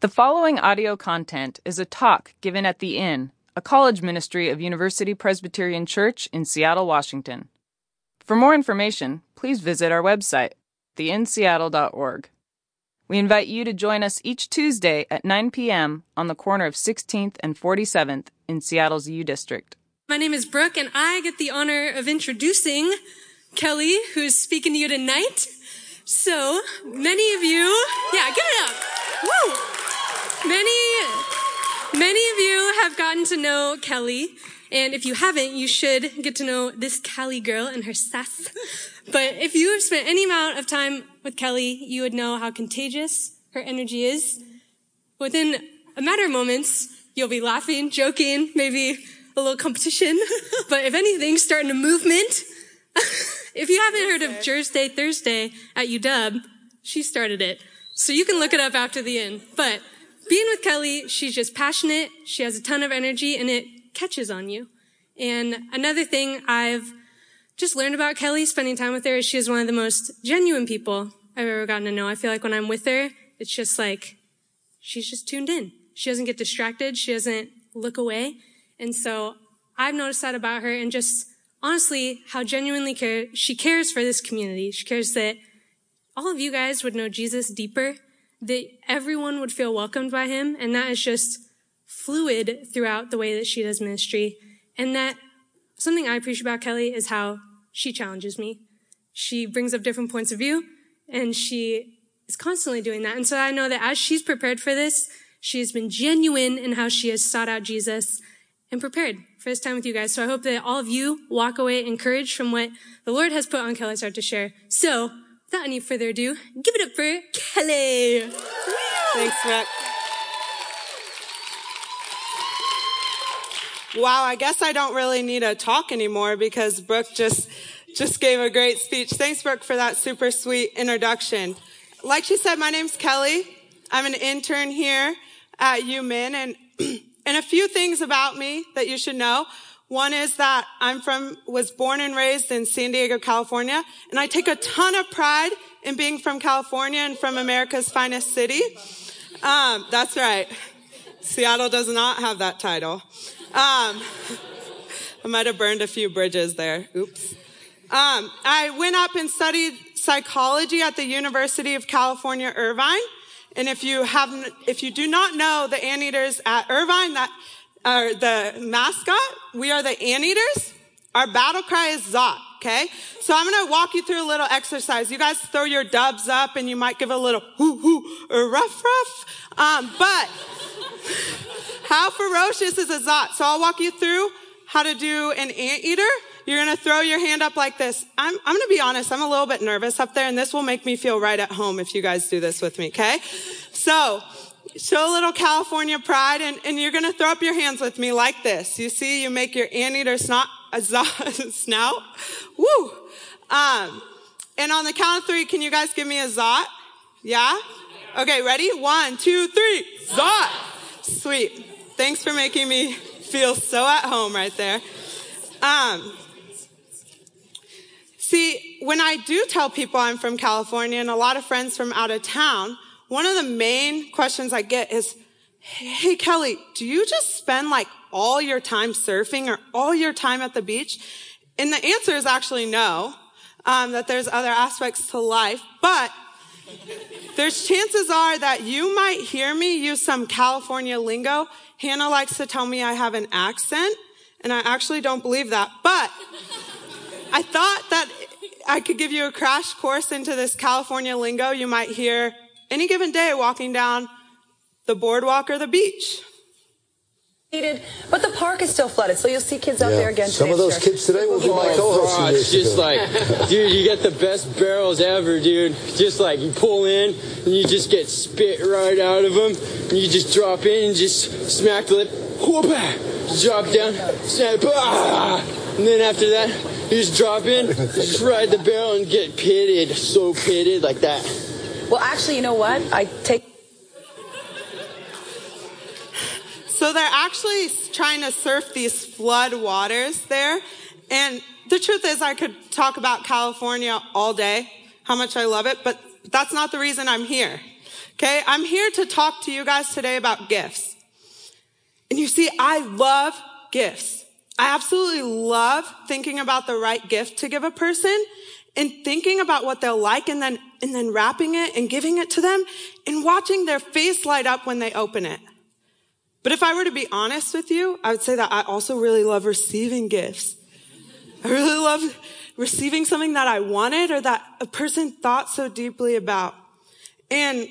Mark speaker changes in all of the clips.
Speaker 1: The following audio content is a talk given at The Inn, a college ministry of University Presbyterian Church in Seattle, Washington. For more information, please visit our website, theinnseattle.org. We invite you to join us each Tuesday at 9 p.m. on the corner of 16th and 47th in Seattle's U District.
Speaker 2: My name is Brooke, and I get the honor of introducing Kelly, who's speaking to you tonight. So, many of you, yeah, give it up. Woo! Many, many of you have gotten to know Kelly, and if you haven't, you should get to know this Cali girl and her sass. But if you have spent any amount of time with Kelly, you would know how contagious her energy is. Within a matter of moments, you'll be laughing, joking, maybe a little competition. but if anything, starting a movement. if you haven't heard of Thursday Thursday at UW, she started it. So you can look it up after the end. But being with Kelly, she's just passionate. She has a ton of energy and it catches on you. And another thing I've just learned about Kelly spending time with her is she is one of the most genuine people I've ever gotten to know. I feel like when I'm with her, it's just like she's just tuned in. She doesn't get distracted. She doesn't look away. And so I've noticed that about her and just honestly how genuinely care, she cares for this community. She cares that all of you guys would know Jesus deeper, that everyone would feel welcomed by him. And that is just fluid throughout the way that she does ministry. And that something I appreciate about Kelly is how she challenges me. She brings up different points of view and she is constantly doing that. And so I know that as she's prepared for this, she has been genuine in how she has sought out Jesus and prepared for this time with you guys. So I hope that all of you walk away encouraged from what the Lord has put on Kelly's heart to share. So without any further ado, give it up for Kelly.
Speaker 3: Thanks, Rick. Wow, I guess I don't really need to talk anymore because Brooke just just gave a great speech. Thanks, Brooke, for that super sweet introduction. Like she said, my name's Kelly. I'm an intern here at UMin, and and a few things about me that you should know. One is that I'm from, was born and raised in San Diego, California, and I take a ton of pride in being from California and from America's finest city. Um, that's right. Seattle does not have that title. Um, I might have burned a few bridges there. Oops. Um, I went up and studied psychology at the University of California, Irvine. And if you have, if you do not know the anteaters at Irvine, that are the mascot, we are the anteaters. Our battle cry is Zot. Okay. So I'm going to walk you through a little exercise. You guys throw your dubs up and you might give a little hoo hoo or rough rough. Um, but how ferocious is a Zot? So I'll walk you through how to do an anteater. You're going to throw your hand up like this. I'm, I'm going to be honest. I'm a little bit nervous up there and this will make me feel right at home if you guys do this with me. Okay. So show a little California pride and, and you're going to throw up your hands with me like this. You see, you make your anteater snot, a snout. Woo. Um, and on the count of three, can you guys give me a zot? Yeah? Okay, ready? One, two, three. Zot. Sweet. Thanks for making me feel so at home right there. Um, see, when I do tell people I'm from California and a lot of friends from out of town, one of the main questions I get is, Hey, Kelly, do you just spend like all your time surfing or all your time at the beach? And the answer is actually no, um, that there's other aspects to life, but there's chances are that you might hear me use some California lingo. Hannah likes to tell me I have an accent, and I actually don't believe that, but I thought that I could give you a crash course into this California lingo. You might hear any given day walking down the boardwalk or the beach.
Speaker 4: But the park is still flooded, so you'll see kids out
Speaker 5: Yeah.
Speaker 4: there again.
Speaker 5: Some
Speaker 4: today,
Speaker 5: of those
Speaker 4: sure.
Speaker 5: kids today will be my co-hosts.
Speaker 6: Oh, it's just like, dude, you get the best barrels ever, dude. Just like you pull in and you just get spit right out of them. And you just drop in and just smack the lip, whoop, drop down, snap, ah. And then after that, you just drop in, just ride the barrel and get pitted, so pitted like that.
Speaker 4: Well, actually, you know what? I take.
Speaker 3: So they're actually trying to surf these flood waters there. And the truth is I could talk about California all day, how much I love it, but that's not the reason I'm here. Okay. I'm here to talk to you guys today about gifts. And you see, I love gifts. I absolutely love thinking about the right gift to give a person and thinking about what they'll like and then, and then wrapping it and giving it to them and watching their face light up when they open it. But if I were to be honest with you, I would say that I also really love receiving gifts. I really love receiving something that I wanted or that a person thought so deeply about. And,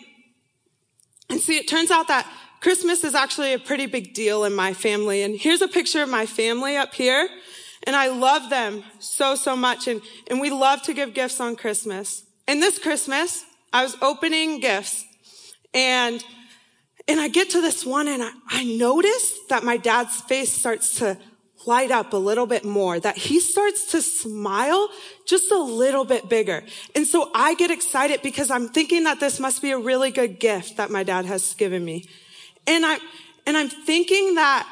Speaker 3: and see, it turns out that Christmas is actually a pretty big deal in my family. And here's a picture of my family up here. And I love them so, so much. And, and we love to give gifts on Christmas. And this Christmas, I was opening gifts and, and I get to this one and I, I notice that my dad's face starts to light up a little bit more, that he starts to smile just a little bit bigger. And so I get excited because I'm thinking that this must be a really good gift that my dad has given me. And I, and I'm thinking that,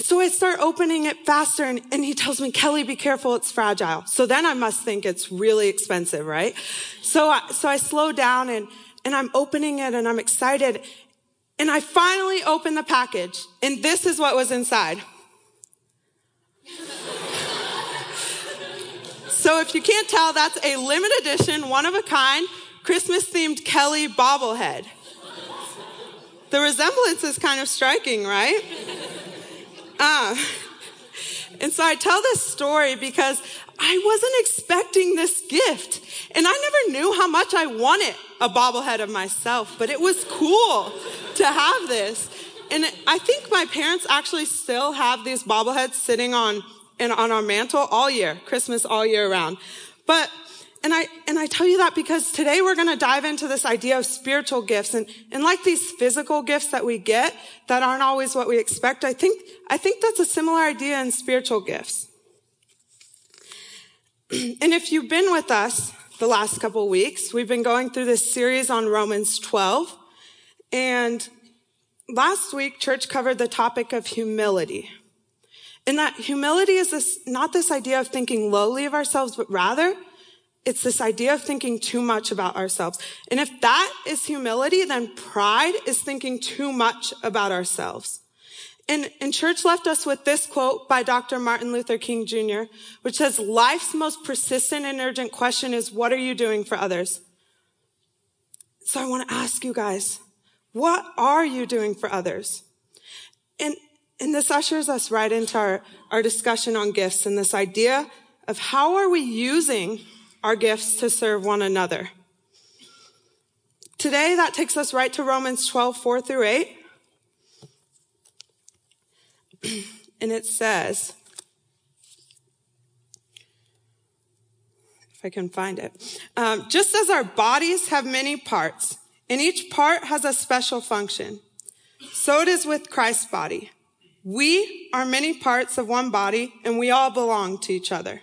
Speaker 3: so I start opening it faster and, and he tells me, Kelly, be careful. It's fragile. So then I must think it's really expensive, right? So I, so I slow down and, and I'm opening it and I'm excited. And I finally open the package and this is what was inside. so if you can't tell, that's a limited edition, one of a kind, Christmas themed Kelly bobblehead. The resemblance is kind of striking, right? Uh, and so I tell this story because I wasn't expecting this gift. And I never knew how much I wanted a bobblehead of myself, but it was cool to have this. And I think my parents actually still have these bobbleheads sitting on, in, on our mantle all year, Christmas all year round. But and I, and I tell you that because today we're going to dive into this idea of spiritual gifts and, and like these physical gifts that we get that aren't always what we expect. I think, I think that's a similar idea in spiritual gifts. and if you've been with us the last couple weeks, we've been going through this series on Romans 12. And last week, church covered the topic of humility. And that humility is this, not this idea of thinking lowly of ourselves, but rather it's this idea of thinking too much about ourselves. And if that is humility, then pride is thinking too much about ourselves. And, and church left us with this quote by Dr. Martin Luther King Jr., which says, life's most persistent and urgent question is, what are you doing for others? So I want to ask you guys, what are you doing for others? And, and this ushers us right into our, our discussion on gifts and this idea of how are we using our gifts to serve one another. Today, that takes us right to Romans 12, 4 through 8. and it says, if I can find it, um, just as our bodies have many parts, and each part has a special function, so it is with Christ's body. We are many parts of one body, and we all belong to each other.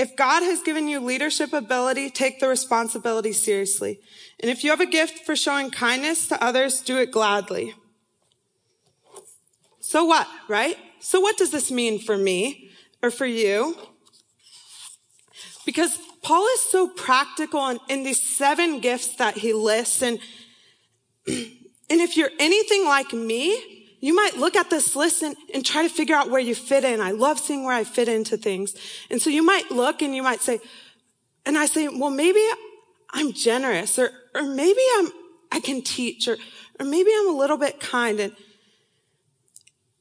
Speaker 3: If God has given you leadership ability, take the responsibility seriously. And if you have a gift for showing kindness to others, do it gladly. So what, right? So what does this mean for me or for you? Because Paul is so practical in, in these seven gifts that he lists. And, and if you're anything like me, you might look at this list and, and, try to figure out where you fit in. I love seeing where I fit into things. And so you might look and you might say, and I say, well, maybe I'm generous or, or maybe I'm, I can teach or, or maybe I'm a little bit kind. And,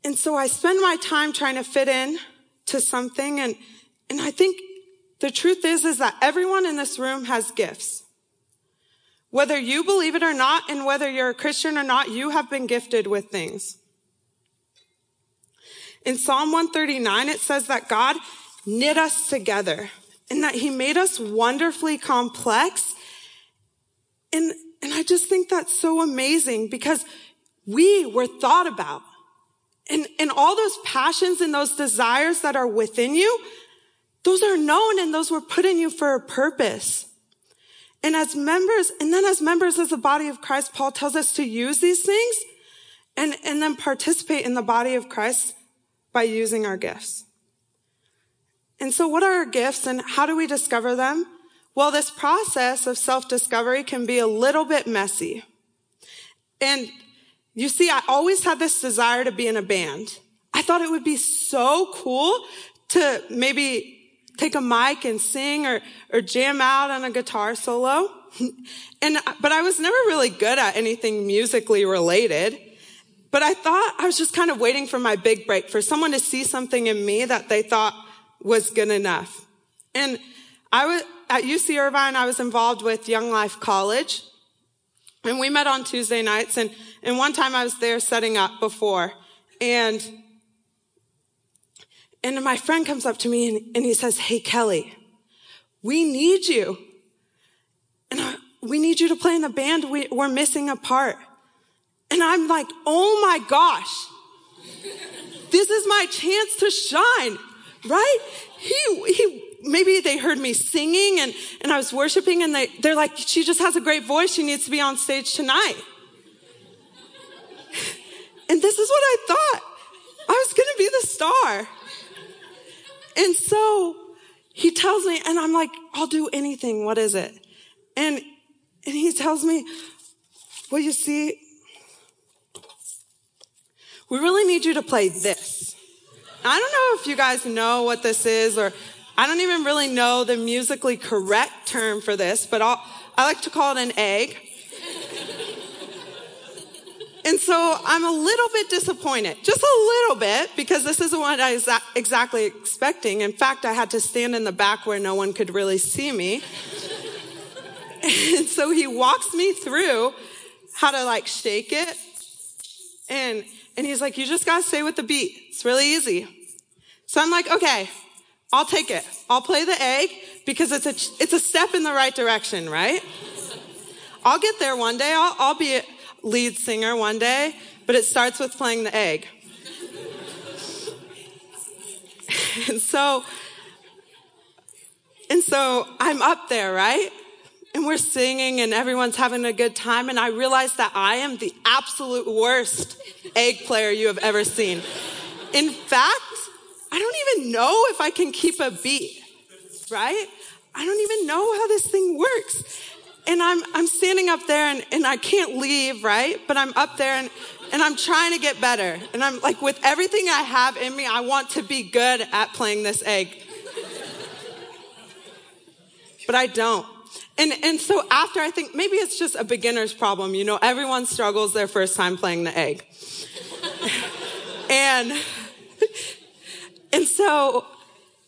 Speaker 3: and so I spend my time trying to fit in to something. And, and I think the truth is, is that everyone in this room has gifts. Whether you believe it or not, and whether you're a Christian or not, you have been gifted with things. In Psalm 139, it says that God knit us together and that he made us wonderfully complex. And, and I just think that's so amazing because we were thought about And, and all those passions and those desires that are within you, those are known and those were put in you for a purpose. And as members, and then as members of the body of Christ, Paul tells us to use these things and, and then participate in the body of Christ by using our gifts. And so what are our gifts and how do we discover them? Well, this process of self-discovery can be a little bit messy. And you see, I always had this desire to be in a band. I thought it would be so cool to maybe take a mic and sing or, or jam out on a guitar solo. and, but I was never really good at anything musically related. But I thought I was just kind of waiting for my big break, for someone to see something in me that they thought was good enough. And I was, at UC Irvine, I was involved with Young Life College. And we met on Tuesday nights. And, and one time I was there setting up before. And, and my friend comes up to me and, and he says, Hey, Kelly, we need you. And I, we need you to play in the band. We, we're missing a part. And I'm like, oh my gosh, this is my chance to shine, right? He, he, maybe they heard me singing and, and I was worshiping and they, they're like, she just has a great voice. She needs to be on stage tonight. and this is what I thought. I was going to be the star. And so he tells me, and I'm like, I'll do anything. What is it? And, and he tells me, well, you see, we really need you to play this. I don't know if you guys know what this is, or I don't even really know the musically correct term for this, but I'll, I like to call it an egg. and so I'm a little bit disappointed, just a little bit, because this isn't what I was exactly expecting. In fact, I had to stand in the back where no one could really see me. and so he walks me through how to like shake it and and he's like, you just got to stay with the beat. It's really easy. So I'm like, okay, I'll take it. I'll play the egg because it's a, it's a step in the right direction, right? I'll get there one day. I'll, I'll be a lead singer one day, but it starts with playing the egg. and so, and so I'm up there, right? And we're singing and everyone's having a good time. And I realize that I am the absolute worst egg player you have ever seen. In fact, I don't even know if I can keep a beat, right? I don't even know how this thing works. And I'm, I'm standing up there and, and I can't leave, right? But I'm up there and, and I'm trying to get better. And I'm like, with everything I have in me, I want to be good at playing this egg. But I don't. And, and so after I think maybe it's just a beginner's problem. You know, everyone struggles their first time playing the egg. and, and so,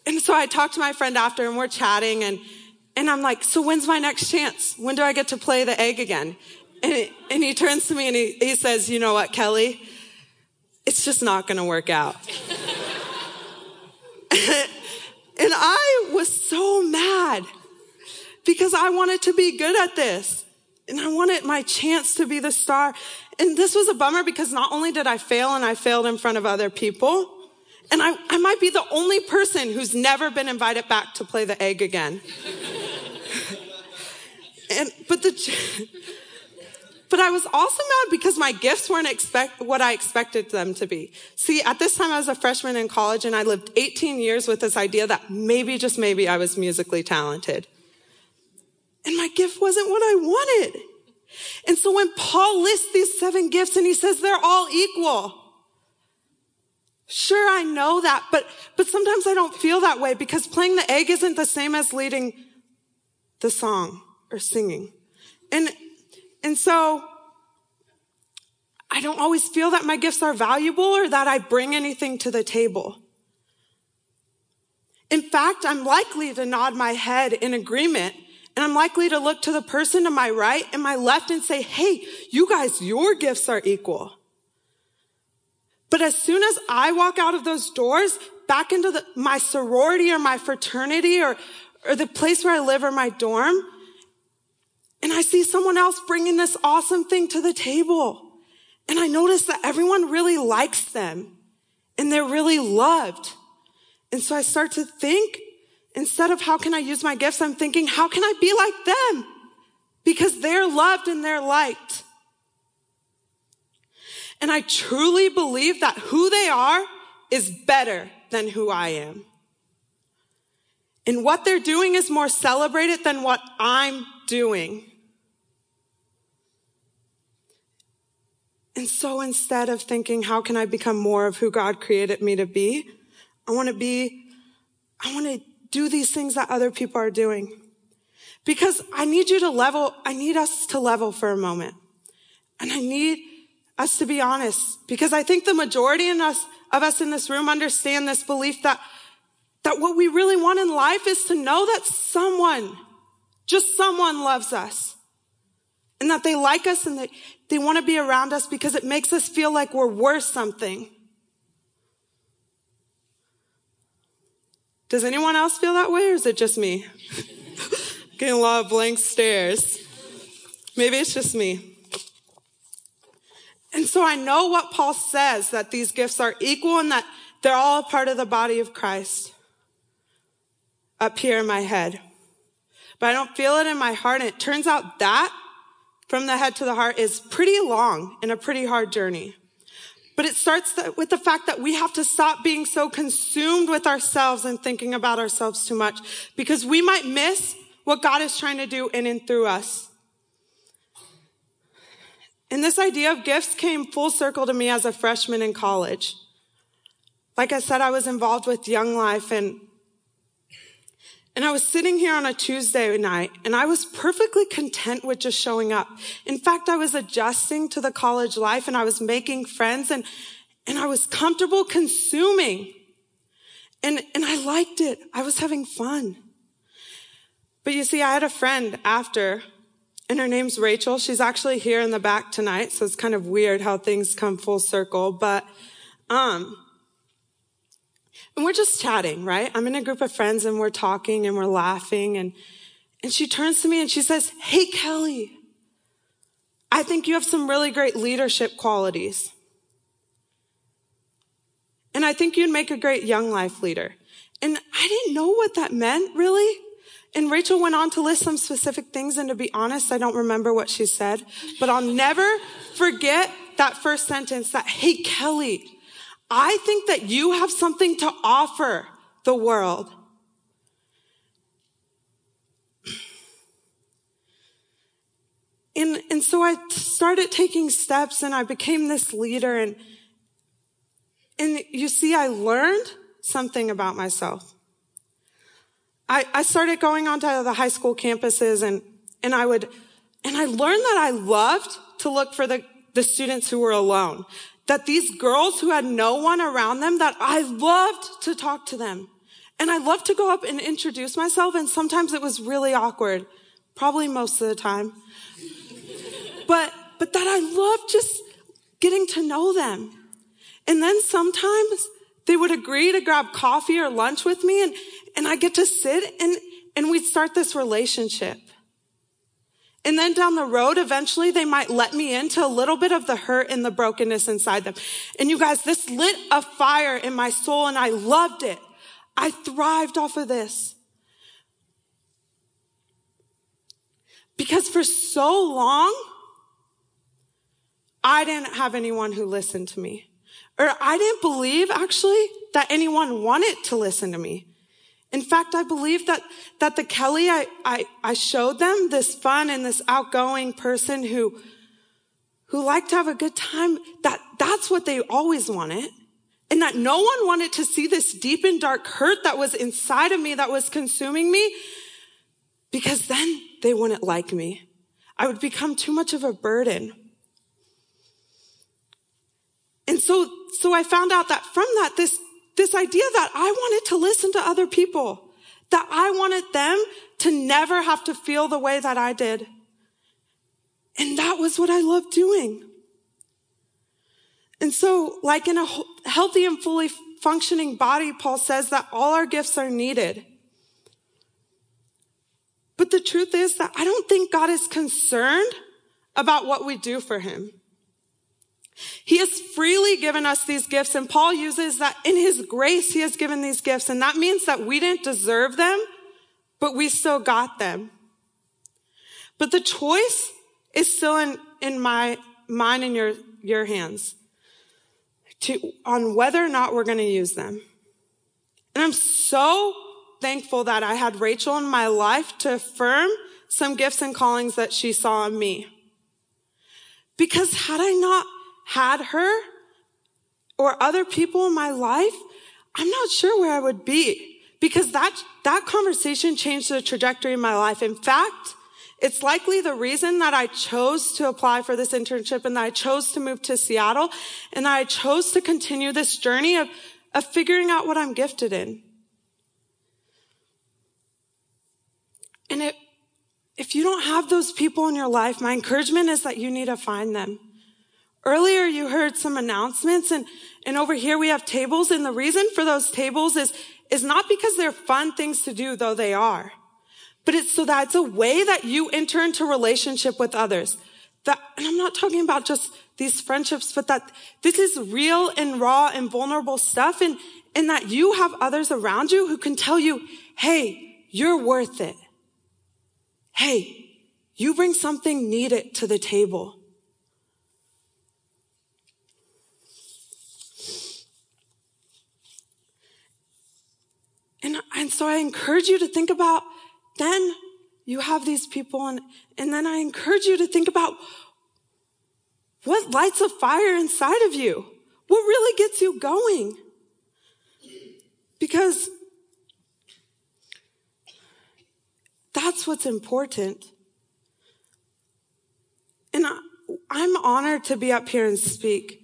Speaker 3: and so I talked to my friend after and we're chatting and, and I'm like, so when's my next chance? When do I get to play the egg again? And, he, and he turns to me and he, he says, you know what, Kelly? It's just not going to work out. and I was so mad because I wanted to be good at this. And I wanted my chance to be the star. And this was a bummer because not only did I fail and I failed in front of other people, and I, I might be the only person who's never been invited back to play the egg again. and, but the, but I was also mad because my gifts weren't expect, what I expected them to be. See, at this time I was a freshman in college and I lived 18 years with this idea that maybe, just maybe I was musically talented. And my gift wasn't what I wanted. And so when Paul lists these seven gifts and he says they're all equal, sure, I know that, but, but sometimes I don't feel that way because playing the egg isn't the same as leading the song or singing. And, and so I don't always feel that my gifts are valuable or that I bring anything to the table. In fact, I'm likely to nod my head in agreement and I'm likely to look to the person to my right and my left and say, Hey, you guys, your gifts are equal. But as soon as I walk out of those doors back into the, my sorority or my fraternity or, or the place where I live or my dorm, and I see someone else bringing this awesome thing to the table, and I notice that everyone really likes them, and they're really loved. And so I start to think instead of how can I use my gifts, I'm thinking, how can I be like them? Because they're loved and they're liked. And I truly believe that who they are is better than who I am. And what they're doing is more celebrated than what I'm doing. And so instead of thinking, how can I become more of who God created me to be? I want to be, I want to do these things that other people are doing. Because I need you to level, I need us to level for a moment. And I need us to be honest because I think the majority in us, of us in this room understand this belief that, that what we really want in life is to know that someone, just someone loves us and that they like us and they, they want to be around us because it makes us feel like we're worth something. Does anyone else feel that way or is it just me? Getting a lot of blank stares. Maybe it's just me. And so I know what Paul says that these gifts are equal and that they're all part of the body of Christ up here in my head. But I don't feel it in my heart. And it turns out that from the head to the heart is pretty long and a pretty hard journey. But it starts with the fact that we have to stop being so consumed with ourselves and thinking about ourselves too much because we might miss what God is trying to do in and through us. And this idea of gifts came full circle to me as a freshman in college. Like I said, I was involved with Young Life and and I was sitting here on a Tuesday night and I was perfectly content with just showing up. In fact, I was adjusting to the college life and I was making friends and, and I was comfortable consuming. And, and I liked it. I was having fun. But you see, I had a friend after and her name's Rachel. She's actually here in the back tonight. So it's kind of weird how things come full circle, but, um, and we're just chatting, right? I'm in a group of friends and we're talking and we're laughing and, and she turns to me and she says, Hey, Kelly, I think you have some really great leadership qualities. And I think you'd make a great young life leader. And I didn't know what that meant really. And Rachel went on to list some specific things. And to be honest, I don't remember what she said, but I'll never forget that first sentence that, Hey, Kelly, I think that you have something to offer the world. And, and so I started taking steps and I became this leader and, and you see, I learned something about myself. I, I started going onto the high school campuses and, and I would, and I learned that I loved to look for the, the students who were alone. That these girls who had no one around them, that I loved to talk to them. And I loved to go up and introduce myself. And sometimes it was really awkward. Probably most of the time. but, but that I loved just getting to know them. And then sometimes they would agree to grab coffee or lunch with me and, and I get to sit and, and we'd start this relationship. And then down the road, eventually they might let me into a little bit of the hurt and the brokenness inside them. And you guys, this lit a fire in my soul and I loved it. I thrived off of this. Because for so long, I didn't have anyone who listened to me. Or I didn't believe actually that anyone wanted to listen to me. In fact, I believe that, that the Kelly, I, I, I showed them this fun and this outgoing person who, who liked to have a good time, that that's what they always wanted. And that no one wanted to see this deep and dark hurt that was inside of me, that was consuming me, because then they wouldn't like me. I would become too much of a burden. And so, so I found out that from that, this this idea that I wanted to listen to other people, that I wanted them to never have to feel the way that I did. And that was what I loved doing. And so, like in a healthy and fully functioning body, Paul says that all our gifts are needed. But the truth is that I don't think God is concerned about what we do for him. He has freely given us these gifts, and Paul uses that in his grace, he has given these gifts, and that means that we didn't deserve them, but we still got them. But the choice is still in, in my, mine and your, your hands to, on whether or not we're going to use them. And I'm so thankful that I had Rachel in my life to affirm some gifts and callings that she saw in me. Because had I not had her or other people in my life, I'm not sure where I would be because that, that conversation changed the trajectory of my life. In fact, it's likely the reason that I chose to apply for this internship and that I chose to move to Seattle and that I chose to continue this journey of, of figuring out what I'm gifted in. And it, if you don't have those people in your life, my encouragement is that you need to find them. Earlier, you heard some announcements and, and over here we have tables. And the reason for those tables is, is not because they're fun things to do, though they are, but it's so that it's a way that you enter into relationship with others. That, and I'm not talking about just these friendships, but that this is real and raw and vulnerable stuff and, and that you have others around you who can tell you, Hey, you're worth it. Hey, you bring something needed to the table. And, and so I encourage you to think about then you have these people and, and then I encourage you to think about what lights a fire inside of you? What really gets you going? Because that's what's important. And I, am honored to be up here and speak.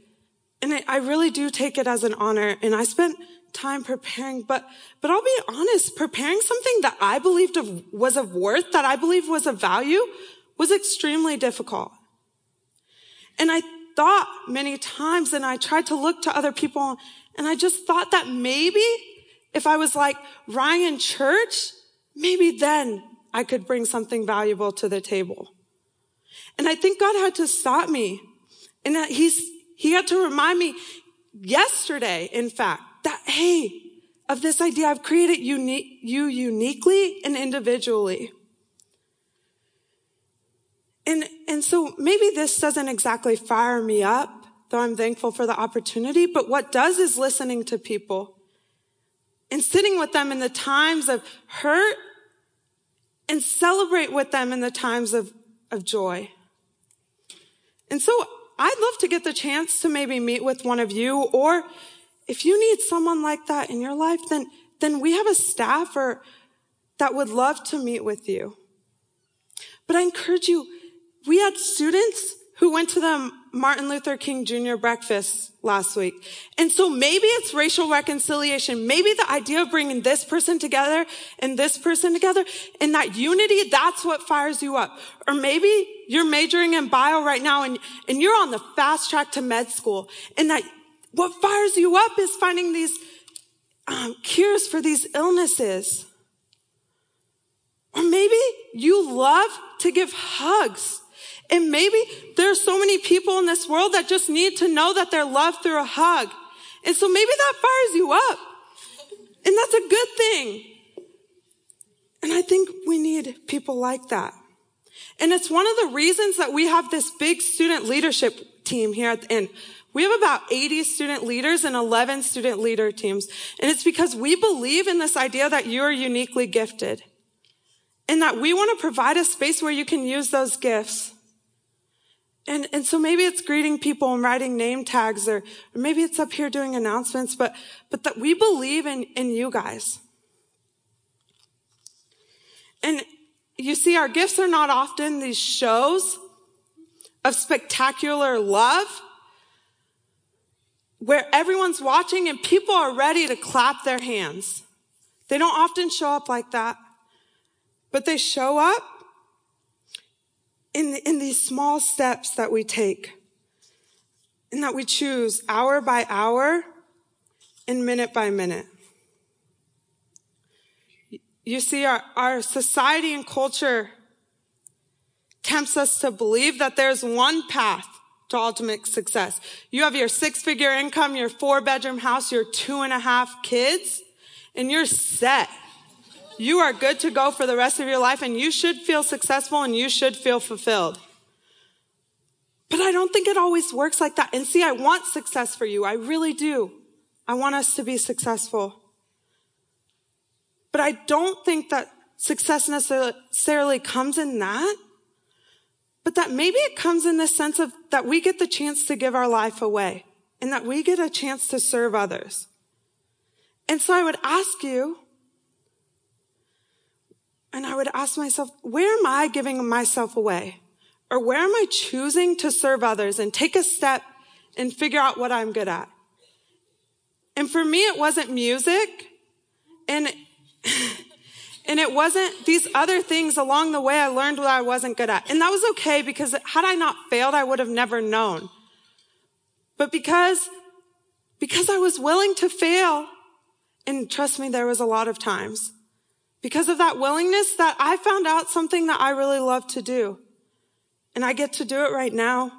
Speaker 3: And I, I really do take it as an honor. And I spent time preparing, but, but I'll be honest, preparing something that I believed of, was of worth, that I believed was of value, was extremely difficult. And I thought many times, and I tried to look to other people, and I just thought that maybe if I was like Ryan Church, maybe then I could bring something valuable to the table. And I think God had to stop me. And that he's, he had to remind me yesterday, in fact, that, hey, of this idea, I've created uni- you uniquely and individually. And, and so maybe this doesn't exactly fire me up, though I'm thankful for the opportunity, but what does is listening to people and sitting with them in the times of hurt and celebrate with them in the times of, of joy. And so I'd love to get the chance to maybe meet with one of you or if you need someone like that in your life, then, then we have a staffer that would love to meet with you. But I encourage you, we had students who went to the Martin Luther King Jr. breakfast last week. And so maybe it's racial reconciliation. Maybe the idea of bringing this person together and this person together and that unity, that's what fires you up. Or maybe you're majoring in bio right now and, and you're on the fast track to med school and that what fires you up is finding these um, cures for these illnesses. Or maybe you love to give hugs. And maybe there's so many people in this world that just need to know that they're loved through a hug. And so maybe that fires you up. And that's a good thing. And I think we need people like that. And it's one of the reasons that we have this big student leadership team here at the Inn. We have about 80 student leaders and 11 student leader teams. And it's because we believe in this idea that you're uniquely gifted and that we want to provide a space where you can use those gifts. And, and so maybe it's greeting people and writing name tags or, or maybe it's up here doing announcements, but, but that we believe in, in you guys. And you see, our gifts are not often these shows of spectacular love where everyone's watching and people are ready to clap their hands. They don't often show up like that, but they show up in, in these small steps that we take and that we choose hour by hour and minute by minute. You see, our, our society and culture tempts us to believe that there's one path to ultimate success. You have your six figure income, your four bedroom house, your two and a half kids, and you're set. You are good to go for the rest of your life and you should feel successful and you should feel fulfilled. But I don't think it always works like that. And see, I want success for you. I really do. I want us to be successful. But I don't think that success necessarily comes in that, but that maybe it comes in the sense of that we get the chance to give our life away and that we get a chance to serve others. And so I would ask you, and I would ask myself, where am I giving myself away? Or where am I choosing to serve others and take a step and figure out what I'm good at? And for me, it wasn't music and, and it wasn't these other things along the way I learned what I wasn't good at. And that was okay because had I not failed, I would have never known. But because, because I was willing to fail, and trust me, there was a lot of times, because of that willingness that I found out something that I really love to do. And I get to do it right now.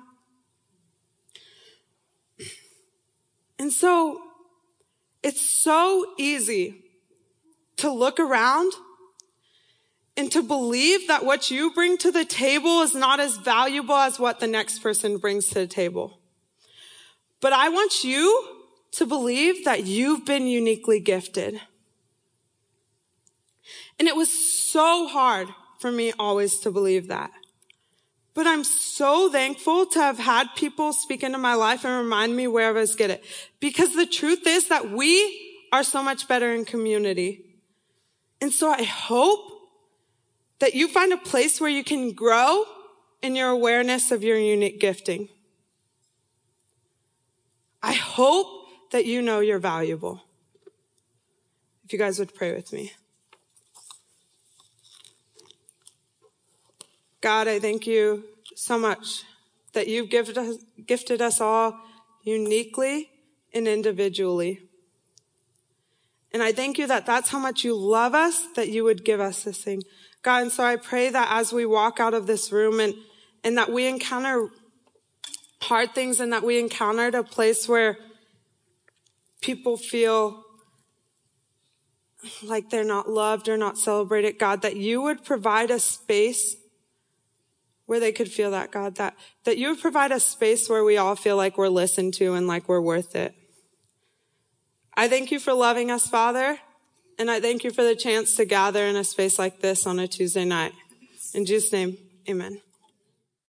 Speaker 3: And so it's so easy to look around and to believe that what you bring to the table is not as valuable as what the next person brings to the table. But I want you to believe that you've been uniquely gifted. And it was so hard for me always to believe that. But I'm so thankful to have had people speak into my life and remind me where I was good at. Because the truth is that we are so much better in community. And so I hope that you find a place where you can grow in your awareness of your unique gifting. I hope that you know you're valuable. If you guys would pray with me. God, I thank you so much that you've gifted us, gifted us all uniquely and individually. And I thank you that that's how much you love us, that you would give us this thing. God, and so I pray that as we walk out of this room and, and that we encounter hard things and that we encountered a place where people feel like they're not loved or not celebrated, God, that you would provide a space where they could feel that, God, that, that you would provide a space where we all feel like we're listened to and like we're worth it. I thank you for loving us, Father, and I thank you for the chance to gather in a space like this on a Tuesday night. In Jesus' name, amen.